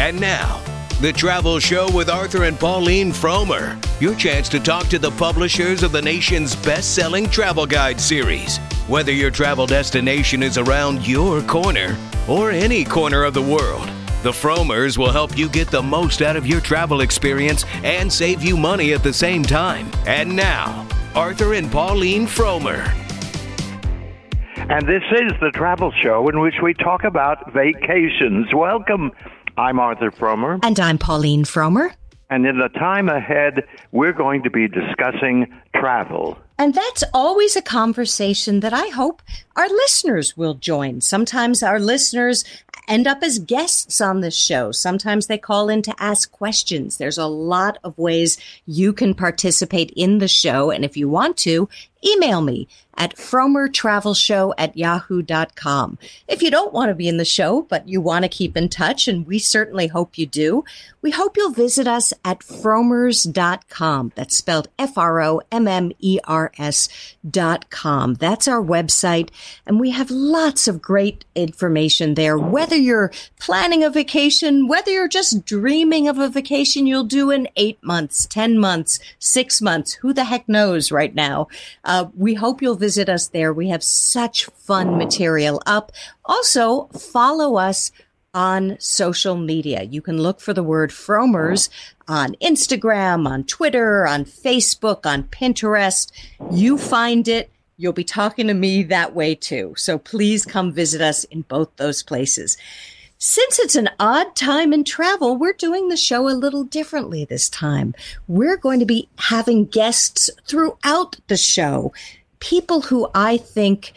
And now, the Travel Show with Arthur and Pauline Frommer. Your chance to talk to the publishers of the nation's best selling travel guide series. Whether your travel destination is around your corner or any corner of the world, the Frommers will help you get the most out of your travel experience and save you money at the same time. And now, Arthur and Pauline Frommer. And this is the travel show in which we talk about vacations. Welcome. I'm Arthur Frommer. And I'm Pauline Frommer. And in the time ahead, we're going to be discussing travel. And that's always a conversation that I hope our listeners will join. Sometimes our listeners end up as guests on this show. Sometimes they call in to ask questions. There's a lot of ways you can participate in the show. And if you want to, email me at frommertravelshow at yahoo.com. If you don't want to be in the show, but you want to keep in touch, and we certainly hope you do, we hope you'll visit us at frommers.com. That's spelled F-R-O-M-M-E-R-S dot com. That's our website. And we have lots of great information there. Whether you're planning a vacation, whether you're just dreaming of a vacation you'll do in eight months, 10 months, six months, who the heck knows right now? Uh, we hope you'll visit us there. We have such fun material up. Also, follow us on social media. You can look for the word Frommers on Instagram, on Twitter, on Facebook, on Pinterest. You find it. You'll be talking to me that way too. So please come visit us in both those places. Since it's an odd time in travel, we're doing the show a little differently this time. We're going to be having guests throughout the show, people who I think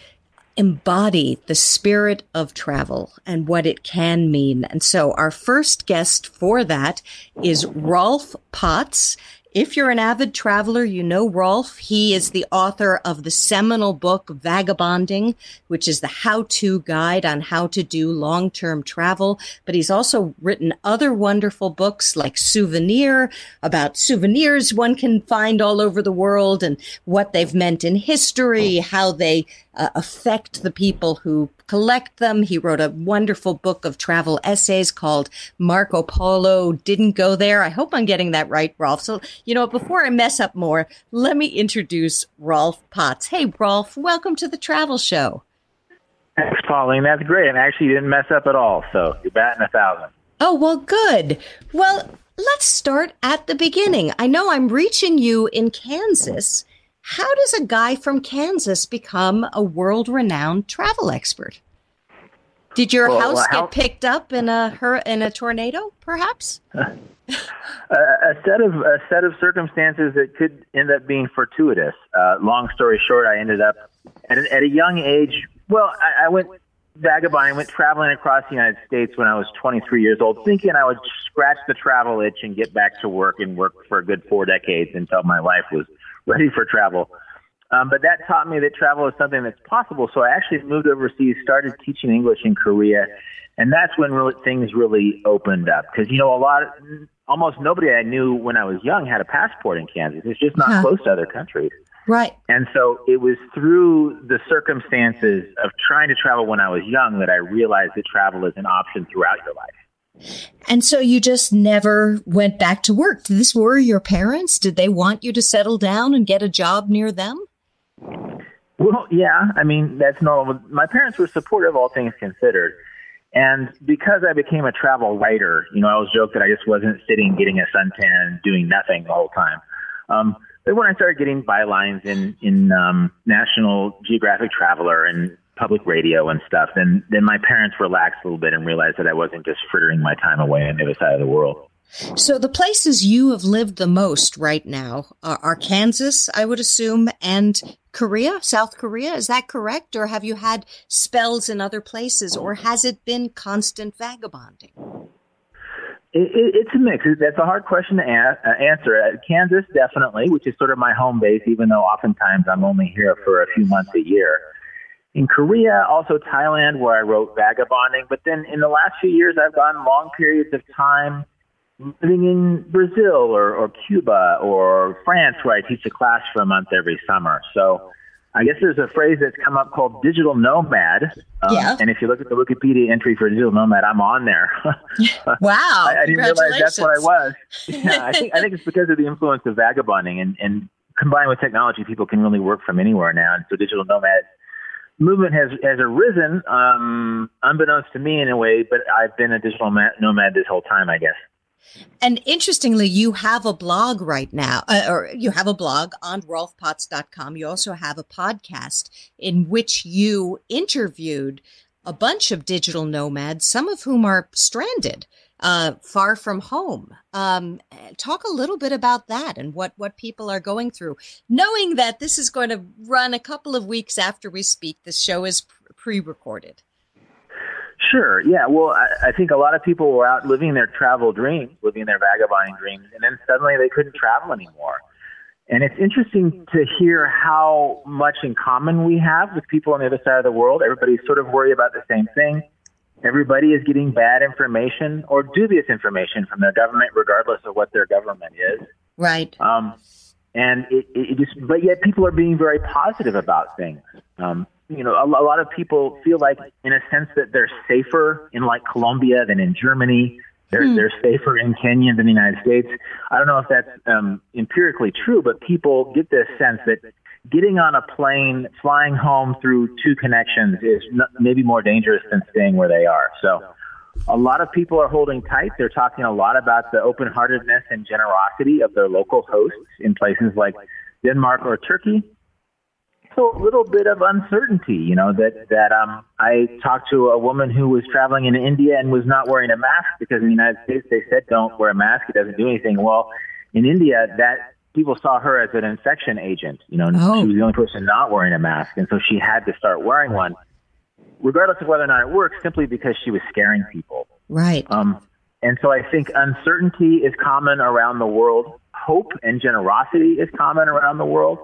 embody the spirit of travel and what it can mean. And so our first guest for that is Rolf Potts. If you're an avid traveler, you know Rolf. He is the author of the seminal book Vagabonding, which is the how-to guide on how to do long-term travel. But he's also written other wonderful books like Souvenir about souvenirs one can find all over the world and what they've meant in history, how they uh, affect the people who collect them. He wrote a wonderful book of travel essays called Marco Polo Didn't Go There. I hope I'm getting that right, Rolf. So, you know, before I mess up more, let me introduce Rolf Potts. Hey, Rolf, welcome to the travel show. Thanks, Pauline. That's great. And actually, you didn't mess up at all. So you're batting a thousand. Oh, well, good. Well, let's start at the beginning. I know I'm reaching you in Kansas how does a guy from Kansas become a world renowned travel expert? Did your well, house get picked up in a her in a tornado, perhaps? a, a, set of a set of circumstances that could end up being fortuitous. Uh, long story short, I ended up at a, at a young age. Well, I, I went vagabonding, went traveling across the United States when I was 23 years old, thinking I would scratch the travel itch and get back to work and work for a good four decades until my life was ready for travel. Um, but that taught me that travel is something that's possible. So I actually moved overseas, started teaching English in Korea, and that's when really, things really opened up. Because you know, a lot, of, almost nobody I knew when I was young had a passport in Kansas. It's just not huh. close to other countries. Right. And so it was through the circumstances of trying to travel when I was young that I realized that travel is an option throughout your life. And so you just never went back to work. Did this worry your parents? Did they want you to settle down and get a job near them? Well, yeah. I mean, that's normal. My parents were supportive, all things considered. And because I became a travel writer, you know, I always joke that I just wasn't sitting getting a suntan doing nothing the whole time. Um, but when I started getting bylines in in um, National Geographic Traveler and public radio and stuff, then then my parents relaxed a little bit and realized that I wasn't just frittering my time away on the other side of the world. So the places you have lived the most right now are, are Kansas, I would assume, and Korea, South Korea. Is that correct, or have you had spells in other places, or has it been constant vagabonding? It, it, it's a mix. That's a hard question to a- uh, answer. Uh, Kansas, definitely, which is sort of my home base, even though oftentimes I'm only here for a few months a year in Korea, also Thailand, where I wrote Vagabonding. But then in the last few years, I've gone long periods of time living in Brazil or, or Cuba or France, where I teach a class for a month every summer. So I guess there's a phrase that's come up called digital nomad. Um, yeah. And if you look at the Wikipedia entry for digital nomad, I'm on there. wow. I, I, didn't realize that's what I was. Yeah, I think I think it's because of the influence of vagabonding and, and combined with technology, people can really work from anywhere now. And so digital nomad movement has has arisen, um, unbeknownst to me in a way, but I've been a digital nomad this whole time, I guess. And interestingly, you have a blog right now, uh, or you have a blog on rolfpotts.com. You also have a podcast in which you interviewed a bunch of digital nomads, some of whom are stranded, uh, far from home. Um, talk a little bit about that and what, what people are going through, knowing that this is going to run a couple of weeks after we speak. This show is pre recorded. Sure. Yeah. Well, I, I think a lot of people were out living their travel dreams, living their vagabonding dreams, and then suddenly they couldn't travel anymore. And it's interesting to hear how much in common we have with people on the other side of the world. Everybody's sort of worried about the same thing. Everybody is getting bad information or dubious information from their government, regardless of what their government is. Right. Um, and it, it just, but yet people are being very positive about things. Um, you know, a, a lot of people feel like, in a sense, that they're safer in like Colombia than in Germany. They're hmm. they're safer in Kenya than the United States. I don't know if that's um, empirically true, but people get this sense that getting on a plane, flying home through two connections is n- maybe more dangerous than staying where they are. So, a lot of people are holding tight. They're talking a lot about the open-heartedness and generosity of their local hosts in places like Denmark or Turkey also a little bit of uncertainty. You know that that um, I talked to a woman who was traveling in India and was not wearing a mask because in the United States they said don't wear a mask; it doesn't do anything. Well, in India, that people saw her as an infection agent. You know, oh. she was the only person not wearing a mask, and so she had to start wearing one, regardless of whether or not it works, simply because she was scaring people. Right. Um, and so I think uncertainty is common around the world. Hope and generosity is common around the world.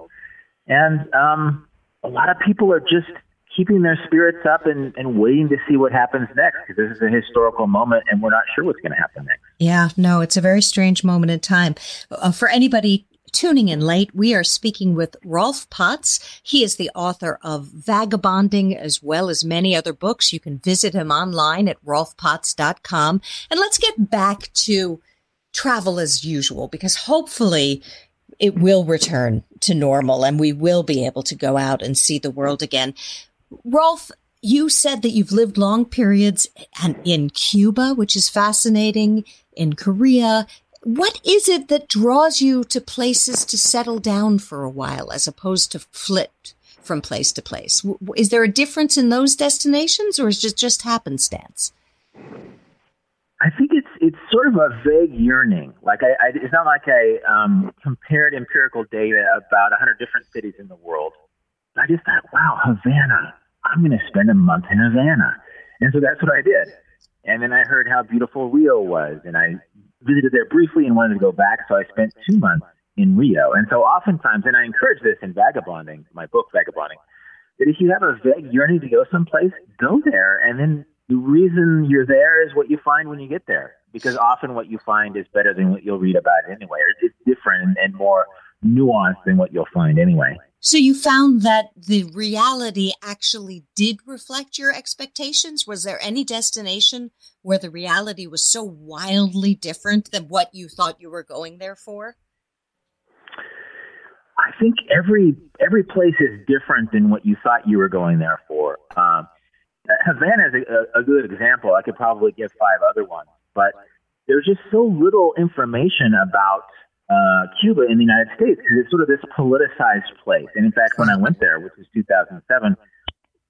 And um, a lot of people are just keeping their spirits up and, and waiting to see what happens next because this is a historical moment and we're not sure what's going to happen next. Yeah, no, it's a very strange moment in time. Uh, for anybody tuning in late, we are speaking with Rolf Potts. He is the author of Vagabonding as well as many other books. You can visit him online at rolfpotts.com. And let's get back to travel as usual because hopefully it will return to normal and we will be able to go out and see the world again. Rolf, you said that you've lived long periods in Cuba, which is fascinating, in Korea. What is it that draws you to places to settle down for a while as opposed to flit from place to place? Is there a difference in those destinations or is it just happenstance? I think it's it's sort of a vague yearning. Like I, I it's not like I um, compared empirical data about a hundred different cities in the world. I just thought, wow, Havana. I'm going to spend a month in Havana, and so that's what I did. And then I heard how beautiful Rio was, and I visited there briefly and wanted to go back. So I spent two months in Rio. And so oftentimes, and I encourage this in Vagabonding, my book Vagabonding, that if you have a vague yearning to go someplace, go there and then the reason you're there is what you find when you get there, because often what you find is better than what you'll read about anyway. It's different and more nuanced than what you'll find anyway. So you found that the reality actually did reflect your expectations? Was there any destination where the reality was so wildly different than what you thought you were going there for? I think every every place is different than what you thought you were going there for. Um, Havana is a, a good example. I could probably give five other ones, but there's just so little information about uh, Cuba in the United States because it's sort of this politicized place. And in fact, when I went there, which was 2007,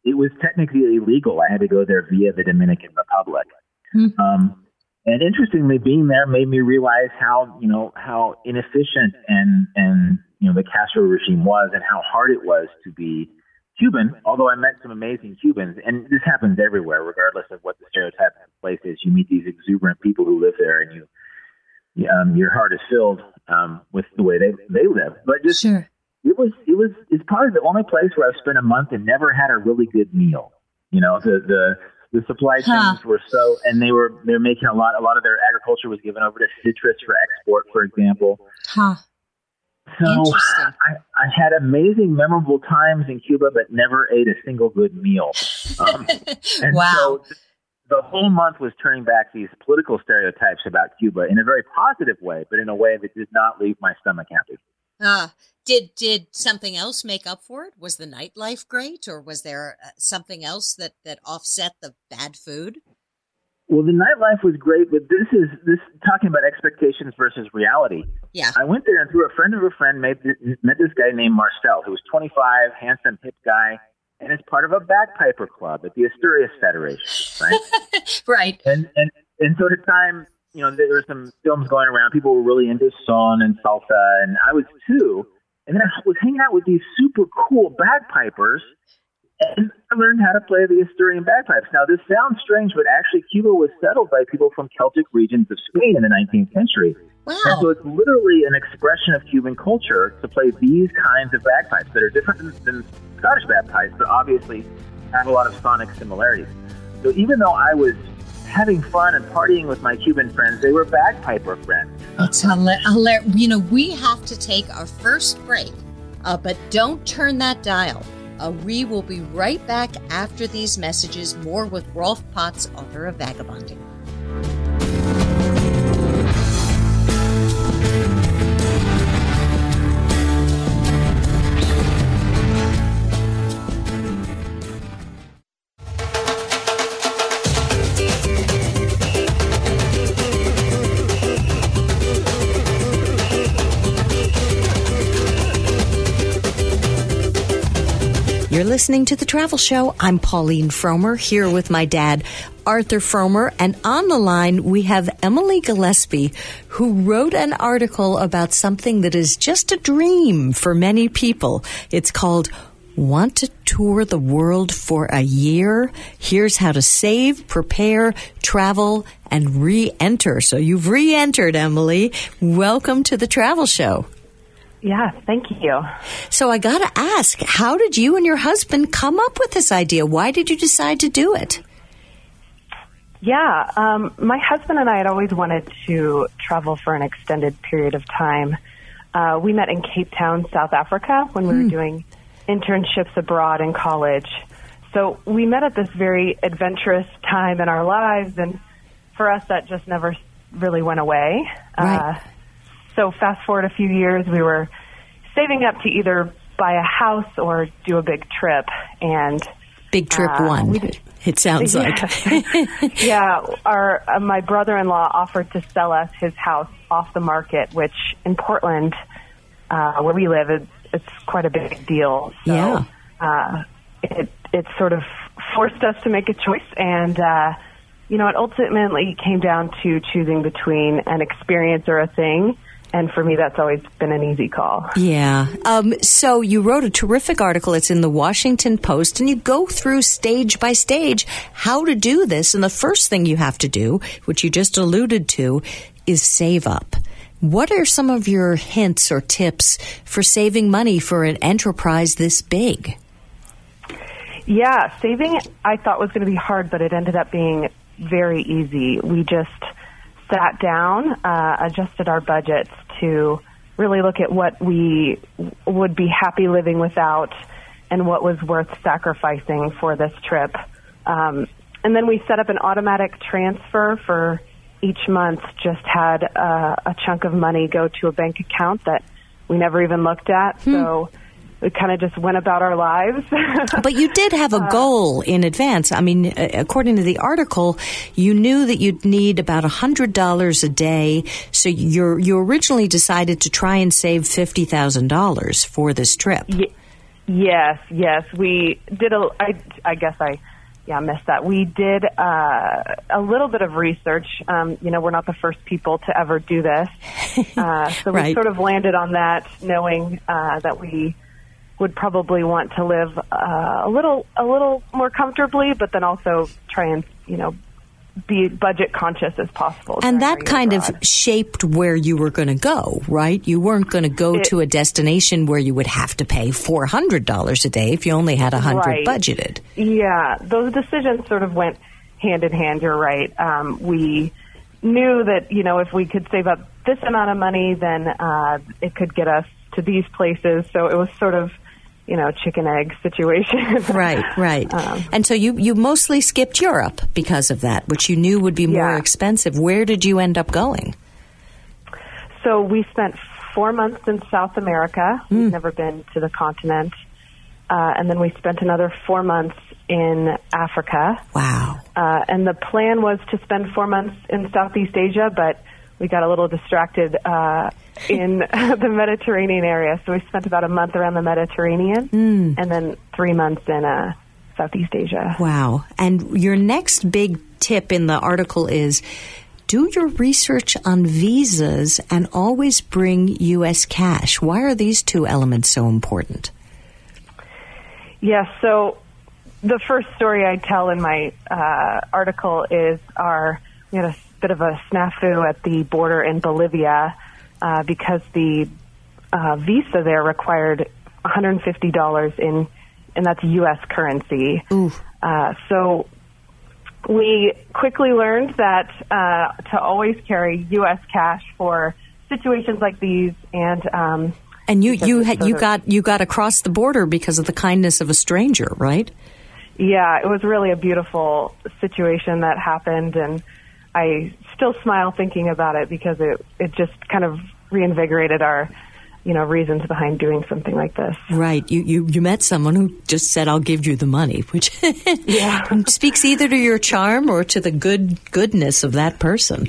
it was technically illegal. I had to go there via the Dominican Republic. Mm-hmm. Um, and interestingly, being there made me realize how you know how inefficient and and you know the Castro regime was, and how hard it was to be Cuban, although I met some amazing Cubans, and this happens everywhere, regardless of what the stereotype of the place is. You meet these exuberant people who live there, and you, um, your heart is filled um, with the way they they live. But just sure. it was it was it's probably the only place where I've spent a month and never had a really good meal. You know, the the the supply chains huh. were so, and they were they're making a lot. A lot of their agriculture was given over to citrus for export, for example. Huh. So I, I had amazing, memorable times in Cuba, but never ate a single good meal. Um, and wow. So the whole month was turning back these political stereotypes about Cuba in a very positive way, but in a way that did not leave my stomach happy. Uh, did did something else make up for it? Was the nightlife great, or was there uh, something else that that offset the bad food? Well, the nightlife was great, but this is this talking about expectations versus reality. Yeah, I went there and through a friend of a friend made, met this guy named Marcel, who was 25, handsome, hip guy and is part of a bagpiper club at the Asturias Federation, right? right. And and and so at the time, you know, there were some films going around. People were really into son and salsa, and I was too. And then I was hanging out with these super cool bagpipers, and I learned how to play the Asturian bagpipes. Now, this sounds strange, but actually, Cuba was settled by people from Celtic regions of Spain in the 19th century. Wow. And so it's literally an expression of Cuban culture to play these kinds of bagpipes that are different than, than Scottish bagpipes, but obviously have a lot of sonic similarities. So even though I was having fun and partying with my Cuban friends, they were bagpiper friends. It's hilarious. You know, we have to take our first break, uh, but don't turn that dial. Uh, we will be right back after these messages. More with Rolf Potts, author of Vagabonding. Listening to The Travel Show. I'm Pauline Frommer here with my dad, Arthur Frommer, And on the line, we have Emilie Gillespie, who wrote an article about something that is just a dream for many people. It's called Want to tour the world for a year? Here's how to save, prepare, travel, and re enter. So you've re entered, Emilie. Welcome to the Travel Show. Yeah, thank you. So I got to ask, how did you and your husband come up with this idea? Why did you decide to do it? Yeah, um, my husband and I had always wanted to travel for an extended period of time. Uh, we met in Cape Town, South Africa, when we were hmm. doing internships abroad in college. So we met at this very adventurous time in our lives, and for us, that just never really went away. Right. Uh, so fast forward a few years, we were saving up to either buy a house or do a big trip, and big trip uh, one. it sounds like. yeah, our uh, my brother-in-law offered to sell us his house off the market, which in Portland, uh, where we live, it, it's quite a big deal. So, yeah. Uh, it it sort of forced us to make a choice, and uh, you know, it ultimately came down to choosing between an experience or a thing and for me, that's always been an easy call. Yeah. Um, so you wrote a terrific article. It's in the Washington Post, and you go through stage by stage how to do this. And the first thing you have to do, which you just alluded to, is save up. What are some of your hints or tips for saving money for an enterprise this big? Yeah, saving I thought was going to be hard, but it ended up being very easy. We just sat down, uh, adjusted our budgets to really look at what we would be happy living without and what was worth sacrificing for this trip. Um, and then we set up an automatic transfer for each month, just had uh, a chunk of money go to a bank account that we never even looked at. Hmm. So we kind of just went about our lives. but you did have a uh, goal in advance. I mean, according to the article, you knew that you'd need about a hundred dollars a day. So you you originally decided to try and save fifty thousand dollars for this trip. Y- yes, yes, we did. A, I, I guess I. Yeah, missed that. We did uh, a little bit of research. Um, you know, we're not the first people to ever do this, uh, so right. we sort of landed on that, knowing uh, that we would probably want to live uh, a little a little more comfortably, but then also try and you know be budget conscious as possible. And that kind abroad. of shaped where you were going to go, right? You weren't going to go it, to a destination where you would have to pay four hundred dollars a day if you only had a hundred right. budgeted. Yeah, those decisions sort of went hand in hand. You're right. Um, we knew that you know if we could save up this amount of money, then uh, it could get us to these places. So it was sort of, you know, chicken egg situation. right, right. Um, and so you, you mostly skipped Europe because of that, which you knew would be more Yeah. expensive. Where did you end up going? So we spent four months in South America. We've never been to the continent. Uh, and then we spent another four months in Africa. Wow. Uh, and the plan was to spend four months in Southeast Asia, but we got a little distracted uh, in the Mediterranean area. So we spent about a month around the Mediterranean and then three months in uh, Southeast Asia. Wow. And your next big tip in the article is do your research on visas and always bring U.S. cash. Why are these two elements so important? Yes. so the first story I tell in my uh, article is our we had a bit of a snafu at the border in Bolivia uh, because the uh, visa there required $150 in, and that's U.S. currency. Uh, so we quickly learned that uh, to always carry U.S. cash for situations like these, and um, And you you had you got you got across the border because of the kindness of a stranger, right? Yeah, it was really a beautiful situation that happened, and I still smile thinking about it because it it just kind of reinvigorated our, you know, reasons behind doing something like this. Right. You you you met someone who just said, "I'll give you the money," which Yeah. speaks either to your charm or to the good goodness of that person.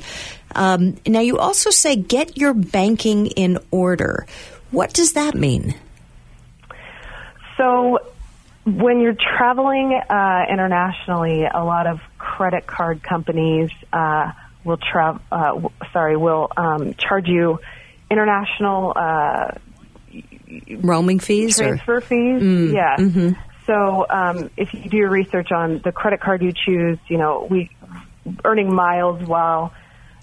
Um, now, you also say, "Get your banking in order." What does that mean? So, when you're traveling uh, internationally, a lot of credit card companies uh, will tra- uh, w- sorry will um, charge you international uh, Roaming fees or transfer fees. yeah. So um, if you do your research on the credit card you choose, you know, we earning miles while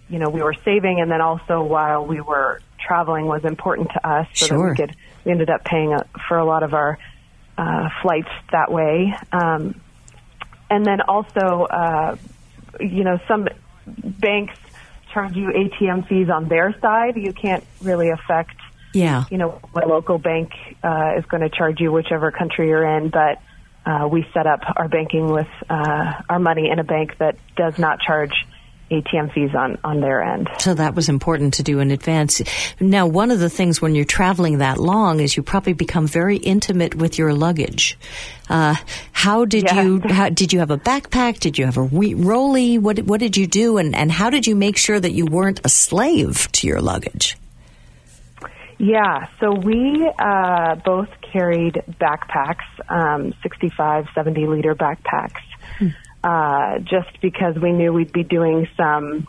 you know we were saving, and then also while we were traveling was important to us. So that Sure. we could we ended up paying uh for a lot of our uh, flights that way. Um, and then also, uh, you know, some banks charge you ATM fees on their side. You can't really affect yeah? you know, what local bank uh, is going to charge you, whichever country you're in. But uh, we set up our banking with uh, our money in a bank that does not charge ATM fees on, on their end. So that was important to do in advance. Now, one of the things when you're traveling that long is you probably become very intimate with your luggage. Uh, how did Yeah. you? How, did you have a backpack? Did you have a rolly? What What did you do? And and how did you make sure that you weren't a slave to your luggage? Yeah, so we uh, both carried backpacks, um, 65, 70 liter backpacks, uh, just because we knew we'd be doing some,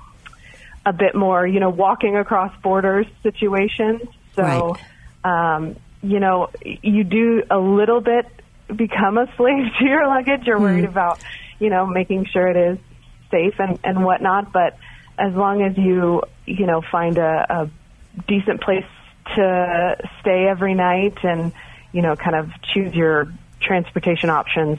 a bit more, you know, walking across borders situations. So, um, you know, you do a little bit become a slave to your luggage. You're worried about, you know, making sure it is safe and, and whatnot. But as long as you, you know, find a, a decent place to stay every night and, you know, kind of choose your transportation options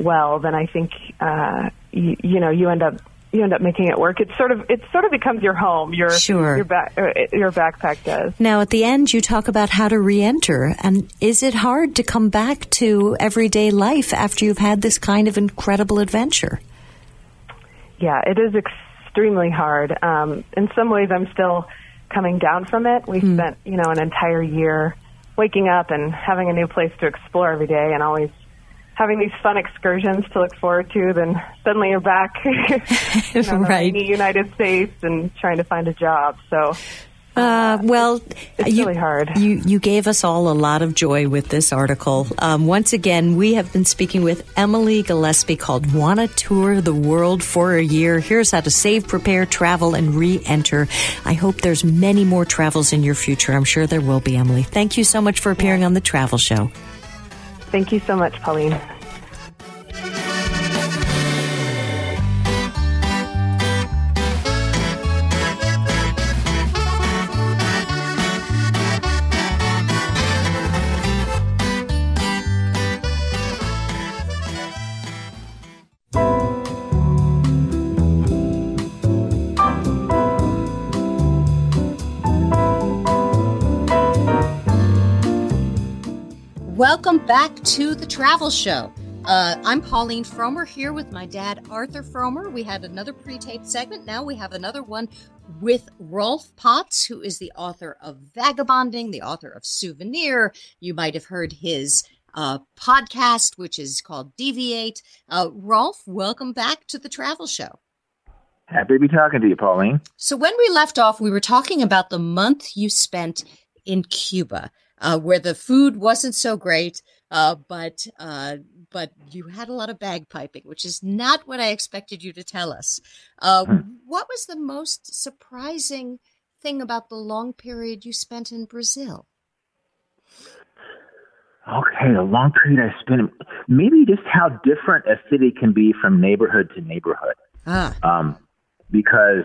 well, then I think, uh, you, you know, you end up, you end up making it work. It's sort of, it sort of becomes your home. Your, Sure. your uh, your backpack does. Now, at the end, you talk about how to re-enter, and is it hard to come back to everyday life after you've had this kind of incredible adventure? Yeah, it is extremely hard. Um, in some ways, I'm still coming down from it. We spent, you know, an entire year waking up and having a new place to explore every day, and always having these fun excursions to look forward to. Then suddenly you're back, you know, in the Right. United States and trying to find a job. So Uh, well, it's you, really hard. You, you gave us all a lot of joy with this article. Um, once again, we have been speaking with Emilie Gillespie called Wanna Tour the World for a Year. Here's how to save, prepare, travel, and re-enter. I hope there's many more travels in your future. I'm sure there will be, Emilie. Thank you so much for appearing on the Travel Show. Thank you so much, Pauline. Welcome back to the Travel Show. Uh, I'm Pauline Frommer here with my dad, Arthur Frommer. We had another pre taped segment. Now we have another one with Rolf Potts, who is the author of Vagabonding, the author of Souvenir. You might have heard his uh, podcast, which is called Deviate. Uh, Rolf, welcome back to the Travel Show. Happy to be talking to you, Pauline. So, when we left off, we were talking about the month you spent in Cuba, uh, where the food wasn't so great, uh, but uh, but you had a lot of bagpiping, which is not what I expected you to tell us. Uh, hmm. What was the most surprising thing about the long period you spent in Brazil? Okay, the long period I spent, maybe just how different a city can be from neighborhood to neighborhood. Ah. Um, because,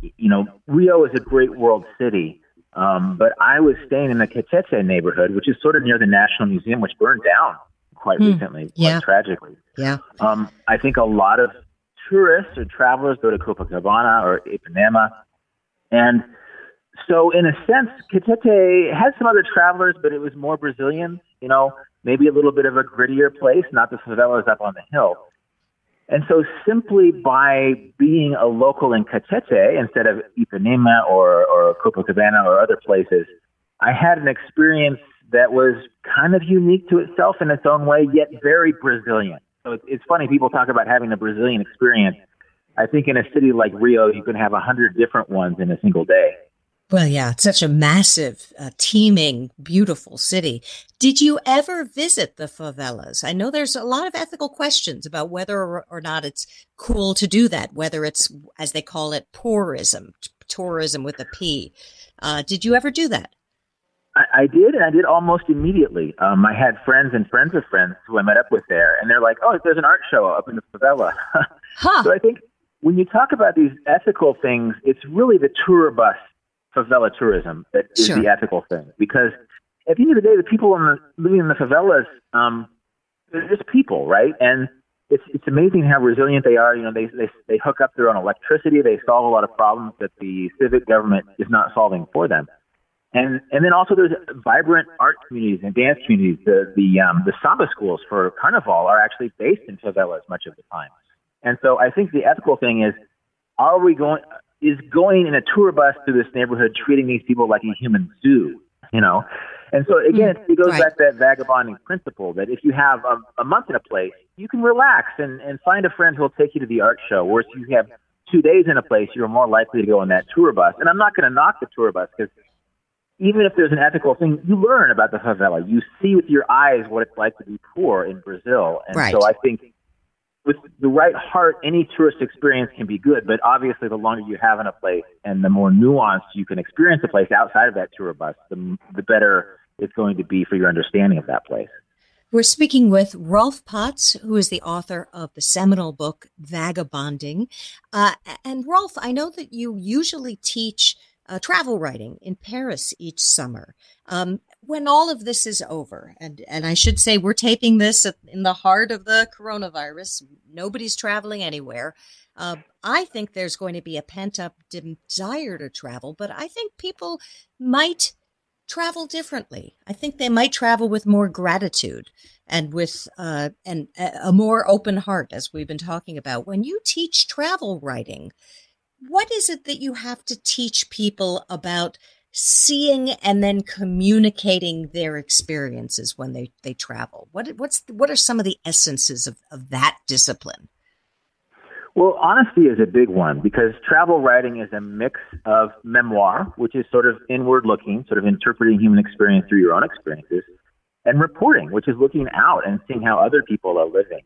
you know, Rio is a great world city, um, but I was staying in the Catete neighborhood, which is sort of near the National Museum, which burned down quite hmm. recently, yeah. quite tragically. Yeah. Um, I think a lot of tourists or travelers go to Copacabana or Ipanema, and so in a sense, Catete had some other travelers, but it was more Brazilian. You know, maybe a little bit of a grittier place, not the favelas up on the hill. And so simply by being a local in Catete instead of Ipanema or, or Copacabana or other places, I had an experience that was kind of unique to itself in its own way, yet very Brazilian. So it's, it's funny, people talk about having a Brazilian experience. I think in a city like Rio, you can have a hundred different ones in a single day. Well, yeah, it's such a massive, uh, teeming, beautiful city. Did you ever visit the favelas? I know there's a lot of ethical questions about whether or not it's cool to do that, whether it's, as they call it, poorism, poorism with a P. Uh, did you ever do that? I, I did, and I did almost immediately. Um, I had friends and friends of friends who I met up with there, and they're like, "Oh, there's an art show up in the favela." huh. So I think when you talk about these ethical things, it's really the tour bus favela tourism that is sure. the ethical thing. Because at the end of the day, the people in the, living in the favelas, um, they're just people, right? And it's it's amazing how resilient they are. You know, they they they hook up their own electricity. They solve a lot of problems that the civic government is not solving for them. And and then also there's vibrant art communities and dance communities. The the um, the samba schools for Carnival are actually based in favelas much of the time. And so I think the ethical thing is, are we going is going in a tour bus through this neighborhood, treating these people like a human zoo? You know. And so again, mm, it goes right. back to that vagabonding principle that if you have a, a month in a place, you can relax and, and find a friend who will take you to the art show. Whereas if you have two days in a place, you're more likely to go on that tour bus. And I'm not going to knock the tour bus because even if there's an ethical thing, you learn about the favela. You see with your eyes what it's like to be poor in Brazil. And right. so I think with the right heart, any tourist experience can be good. But obviously, the longer you have in a place and the more nuanced you can experience a place outside of that tour bus, the, the better it's going to be for your understanding of that place. We're speaking with Rolf Potts, who is the author of the seminal book Vagabonding. Uh, and Rolf, I know that you usually teach uh, travel writing in Paris each summer. Um, when all of this is over, and, and I should say we're taping this in the heart of the coronavirus, nobody's traveling anywhere. Uh, I think there's going to be a pent up desire to travel, but I think people might travel differently. I think they might travel with more gratitude and with uh, and a more open heart, as we've been talking about. When you teach travel writing, what is it that you have to teach people about seeing and then communicating their experiences when they, they travel? What what's what are some of the essences of, of that discipline? Well, honesty is a big one because travel writing is a mix of memoir, which is sort of inward looking, sort of interpreting human experience through your own experiences, and reporting, which is looking out and seeing how other people are living.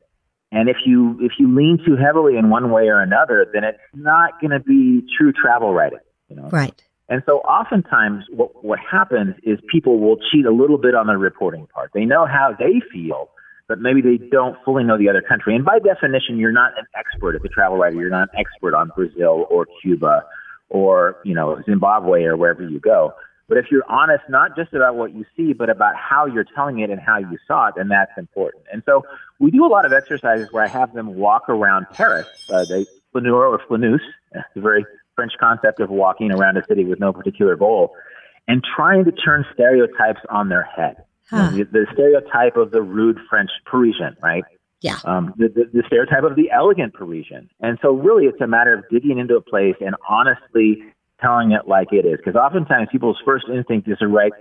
And if you if you lean too heavily in one way or another, then it's not going to be true travel writing. You know? Right. And so oftentimes what what happens is people will cheat a little bit on the reporting part. They know how they feel, but maybe they don't fully know the other country. And by definition, you're not an expert as a travel writer. You're not an expert on Brazil or Cuba or you know Zimbabwe or wherever you go. But if you're honest, not just about what you see, but about how you're telling it and how you saw it, then that's important. And so we do a lot of exercises where I have them walk around Paris. Uh, they flaneur or flanus, it's a very French concept of walking around a city with no particular goal, and trying to turn stereotypes on their head. Huh. The, the, stereotype of the rude French Parisian, right? Yeah. Um, the, the, the stereotype of the elegant Parisian. And so, really, it's a matter of digging into a place and honestly telling it like it is. Because oftentimes, people's first instinct is to write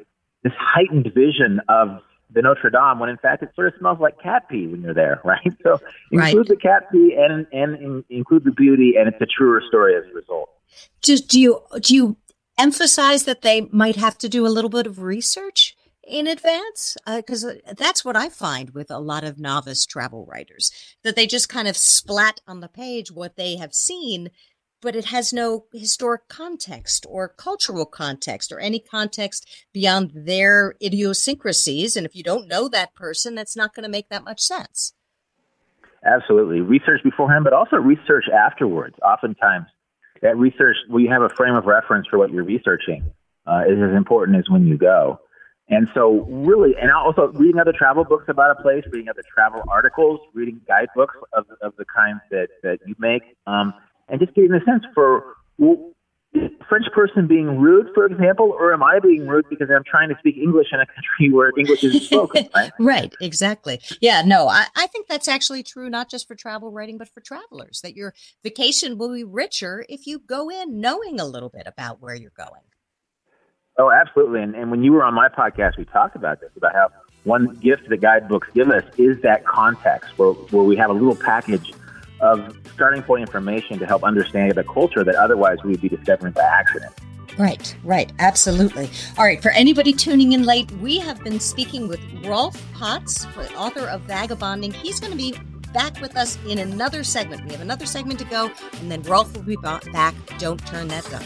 this heightened vision of the Notre Dame when in fact it sort of smells like cat pee when you're there, right? So include right. the cat pee and and in, include the beauty, and it's a truer story as a result. Just do you do you emphasize that they might have to do a little bit of research in advance? Because uh, that's what I find with a lot of novice travel writers that they just kind of splat on the page what they have seen but it has no historic context or cultural context or any context beyond their idiosyncrasies. And if you don't know that person, that's not going to make that much sense. Absolutely. Research beforehand, but also research afterwards. Oftentimes, that research, we have a frame of reference for what you're researching, uh, is as important as when you go. And so, really, and also reading other travel books about a place, reading other travel articles, reading guidebooks of, of the kinds that, that you make. Um, and just getting a sense for well, French person being rude, for example, or am I being rude because I'm trying to speak English in a country where English is spoken? Right? right, exactly. Yeah, no, I, I think that's actually true, not just for travel writing, but for travelers, that your vacation will be richer if you go in knowing a little bit about where you're going. Oh, absolutely. And, and when you were on my podcast, we talked about this, about how one gift the guidebooks give us is that context where, where we have a little package of starting point information to help understand the culture that otherwise we would be discovering by accident. Right, right, absolutely. All right, for anybody tuning in late, we have been speaking with Rolf Potts, author of Vagabonding. He's going to be back with us in another segment. We have another segment to go, and then Rolf will be back. Don't turn that dial.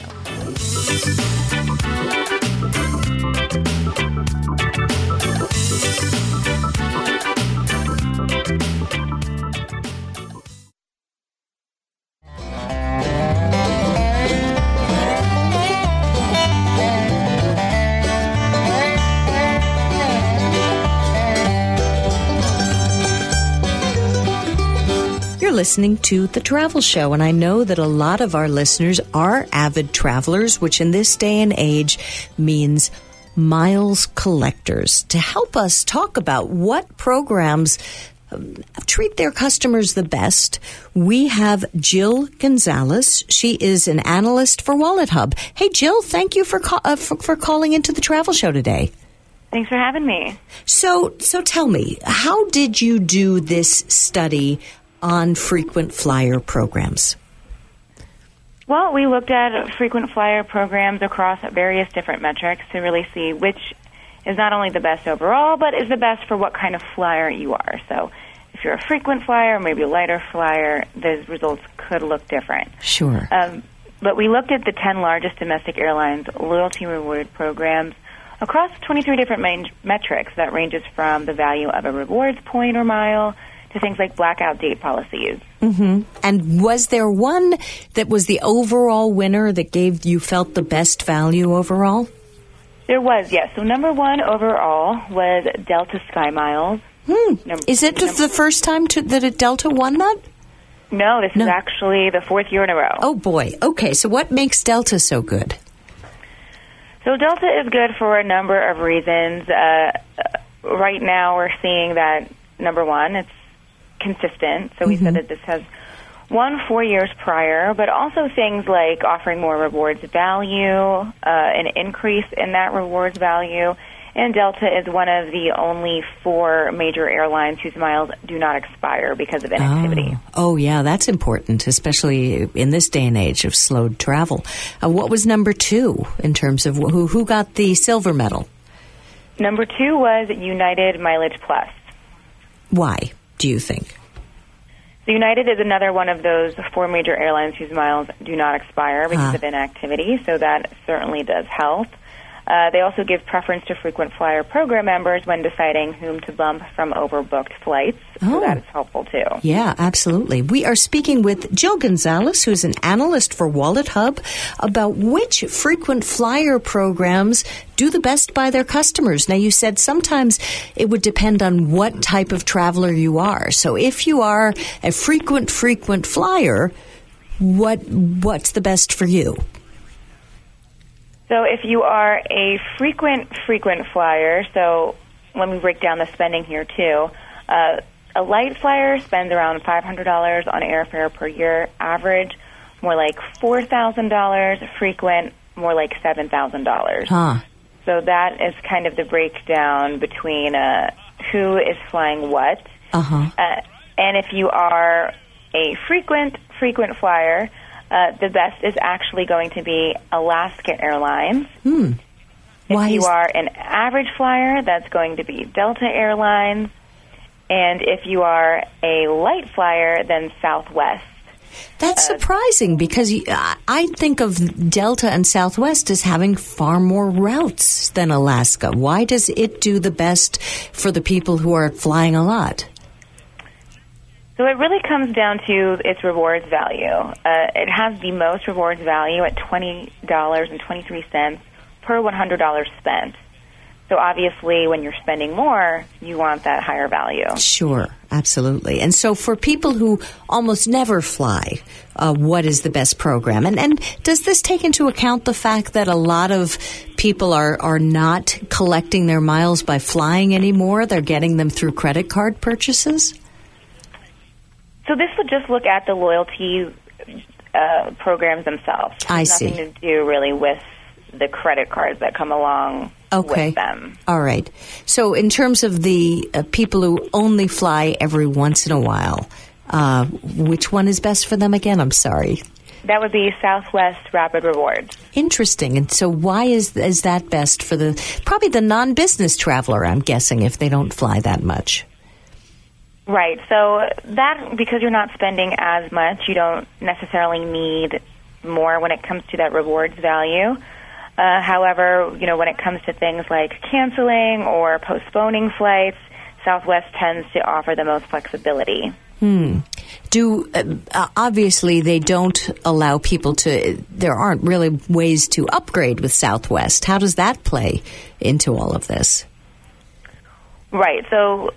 Listening to The Travel Show, and I know that a lot of our listeners are avid travelers, which in this day and age means miles collectors. To help us talk about what programs um, treat their customers the best, we have Jill Gonzalez. She is an analyst for Wallet Hub. Hey, Jill, thank you for, uh, for, for calling into the travel show today. Thanks for having me. So, so tell me, how did you do this study on frequent flyer programs? Well, we looked at frequent flyer programs across various different metrics to really see which is not only the best overall, but is the best for what kind of flyer you are. So if you're a frequent flyer, maybe a lighter flyer, the results could look different. Sure. Um, but we looked at the 10 largest domestic airlines loyalty reward programs across 23 different metrics that ranges from the value of a rewards point or mile to things like blackout date policies. Mm-hmm. And was there one that was the overall winner that gave you felt the best value overall? There was, yes. So number one overall was Delta Sky Miles. Hmm. Number, is it number, the first time to, that a Delta won that? No, this no. is actually the fourth year in a row. Oh boy. Okay, so what makes Delta so good? So Delta is good for a number of reasons. Uh, right now, we're seeing that number one, it's consistent. So we mm-hmm. said that this has one four years prior, but also things like offering more rewards value, uh, an increase in that rewards value. And Delta is one of the only four major airlines whose miles do not expire because of inactivity. Oh, oh yeah, that's important, especially in this day and age of slowed travel. Uh, what was number two in terms of who, who got the silver medal? Number two was United Mileage Plus. Why? Do you think? So United is another one of those four major airlines whose miles do not expire because huh. of inactivity, so that certainly does help. Uh, they also give preference to frequent flyer program members when deciding whom to bump from overbooked flights. Oh. So that is helpful too. Yeah, absolutely. We are speaking with Jill Gonzalez, who's an analyst for Wallet Hub, about which frequent flyer programs do the best by their customers. Now, you said sometimes it would depend on what type of traveler you are. So if you are a frequent, frequent flyer, what what's the best for you? So if you are a frequent, frequent flyer, so when we break down the spending here too, uh, a light flyer spends around $500 on airfare per year, average more like $4,000, frequent more like $7,000. Huh. So that is kind of the breakdown between uh, who is flying what. Uh-huh. Uh, and if you are a frequent frequent flyer, uh, the best is actually going to be Alaska Airlines. Hmm. Why if you is- are an average flyer, that's going to be Delta Airlines. And if you are a light flyer, then Southwest. That's surprising because I think of Delta and Southwest as having far more routes than Alaska. Why does it do the best for the people who are flying a lot? So it really comes down to its rewards value. Uh, it has the most rewards value at twenty dollars and twenty three cents per one hundred dollars spent. So obviously, when you're spending more, you want that higher value. Sure, absolutely. And so for people who almost never fly, uh, what is the best program? And and does this take into account the fact that a lot of people are are not collecting their miles by flying anymore? They're getting them through credit card purchases. So this would just look at the loyalty uh, programs themselves. I has see. Nothing to do really with the credit cards that come along Okay. with them. All right. So, in terms of the uh, people who only fly every once in a while, uh, which one is best for them again? I'm sorry. That would be Southwest Rapid Rewards. Interesting. And so, why is is that best for the probably the non-business traveler? I'm guessing if they don't fly that much. Right. So that because you're not spending as much, you don't necessarily need more when it comes to that rewards value. Uh, however, you know when it comes to things like canceling or postponing flights, Southwest tends to offer the most flexibility. Hmm. Do uh, uh, obviously they don't allow people to. There aren't really ways to upgrade with Southwest. How does that play into all of this? Right. So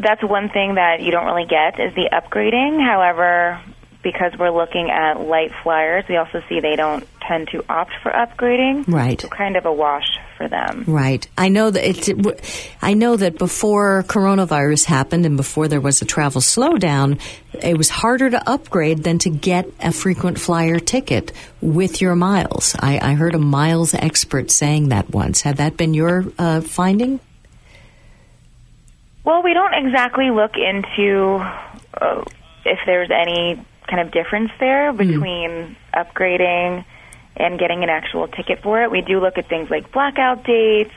that's one thing that you don't really get is the upgrading. However, because we're looking at light flyers, we also see they don't tend to opt for upgrading. Right. So kind of a wash for them. Right. I know that it's. It, I know that before coronavirus happened and before there was a travel slowdown, it was harder to upgrade than to get a frequent flyer ticket with your miles. I, I heard a miles expert saying that once. Had that been your uh, finding? Well, we don't exactly look into uh, if there's any kind of difference there between upgrading and getting an actual ticket for it. We do look at things like blackout dates.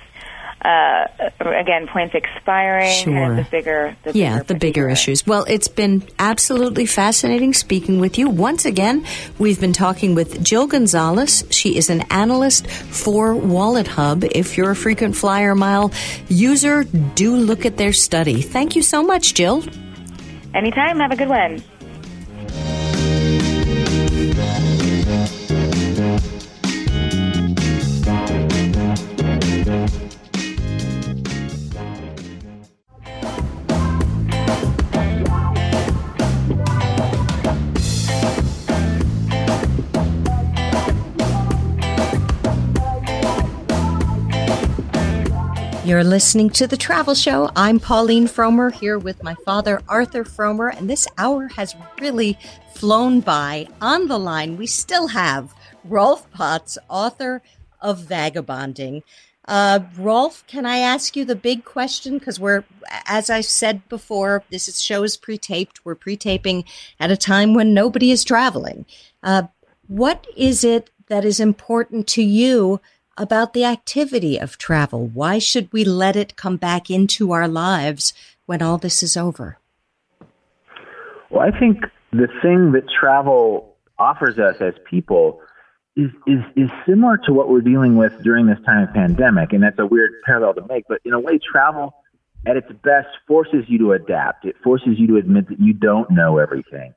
Uh, again, points expiring, Sure. the bigger, the yeah, bigger the bigger issues. Well, it's been absolutely fascinating speaking with you. Once again, we've been talking with Jill Gonzalez. She is an analyst for Wallet Hub. If you're a frequent flyer mile user, do look at their study. Thank you so much, Jill. Anytime. Have a good one. You're listening to The Travel Show. I'm Pauline Frommer here with my father, Arthur Frommer, and this hour has really flown by. On the line, we still have Rolf Potts, author of Vagabonding. Uh, Rolf, can I ask you the big question? Because we're, as I said before, this is, show is pre-taped. We're pre-taping at a time when nobody is traveling. Uh, what is it that is important to you about the activity of travel? Why should we let it come back into our lives when all this is over? Well, I think the thing that travel offers us as people is, is, is similar to what we're dealing with during this time of pandemic. And that's a weird parallel to make, but in a way, travel at its best forces you to adapt. It forces you to admit that you don't know everything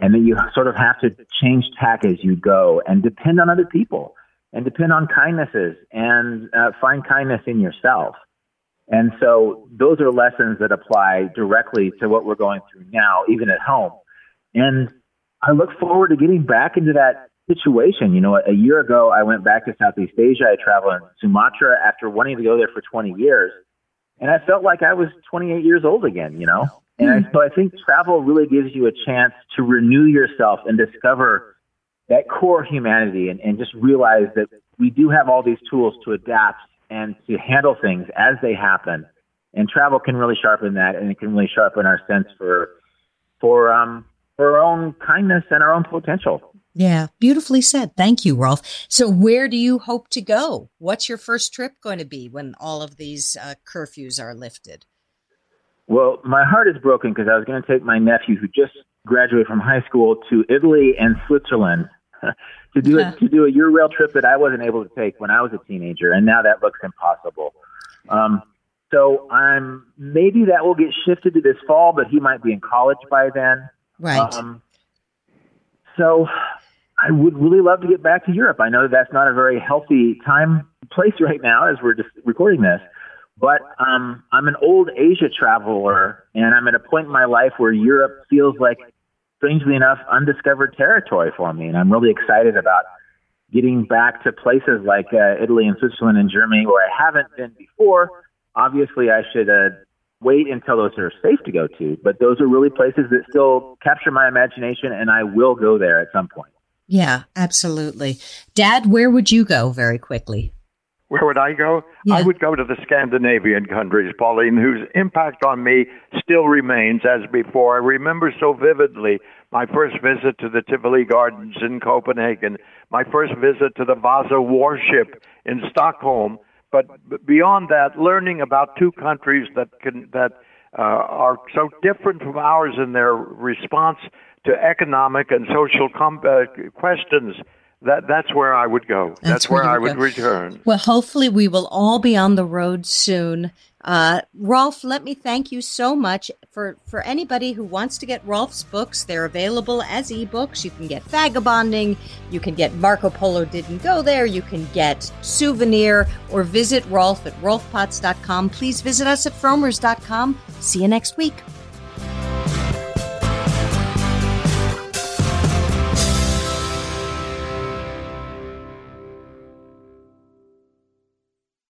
and that you sort of have to change tack as you go and depend on other people and depend on kindnesses and uh, find kindness in yourself. And so those are lessons that apply directly to what we're going through now, even at home. And I look forward to getting back into that situation. You know, a year ago, I went back to Southeast Asia. I traveled in Sumatra after wanting to go there for 20 years. and I felt like I was 28 years old again, you know. And so I think travel really gives you a chance to renew yourself and discover that core humanity and, and just realize that we do have all these tools to adapt and to handle things as they happen. And travel can really sharpen that and it can really sharpen our sense for for um for our own kindness and our own potential. Yeah, beautifully said. Thank you, Rolf. So, where do you hope to go? What's your first trip going to be when all of these uh, curfews are lifted? Well, my heart is broken because I was going to take my nephew, who just graduated from high school, to Italy and Switzerland to do a, to do a Eurail trip that I wasn't able to take when I was a teenager, and now that looks impossible. Um, so I'm maybe that will get shifted to this fall, but he might be in college by then. Right. Um, so I would really love to get back to Europe. I know that that's not a very healthy time place right now as we're just recording this, but um, I'm an old Asia traveler, and I'm at a point in my life where Europe feels like, strangely enough, undiscovered territory for me, and I'm really excited about getting back to places like uh, Italy and Switzerland and Germany where I haven't been before. Obviously, I should uh, wait until those are safe to go to, but those are really places that still capture my imagination, and I will go there at some point. Yeah, absolutely. Dad, where would you go very quickly? Where would I go? Yeah. I would go to the Scandinavian countries, Pauline, whose impact on me still remains as before. I remember so vividly my first visit to the Tivoli Gardens in Copenhagen, my first visit to the Vasa warship in Stockholm. But beyond that, learning about two countries that can that uh, are so different from ours in their response to economic and social com- uh, questions that that's where I would go. That's, that's where, where I would go. return. Well, hopefully we will all be on the road soon. Uh, Rolf, let me thank you so much for for anybody who wants to get Rolf's books. They're available as ebooks. You can get Vagabonding, you can get Marco Polo Didn't Go There, you can get Souvenir, or visit Rolf at rolfpotts.com. Please visit us at frommers.com. See you next week.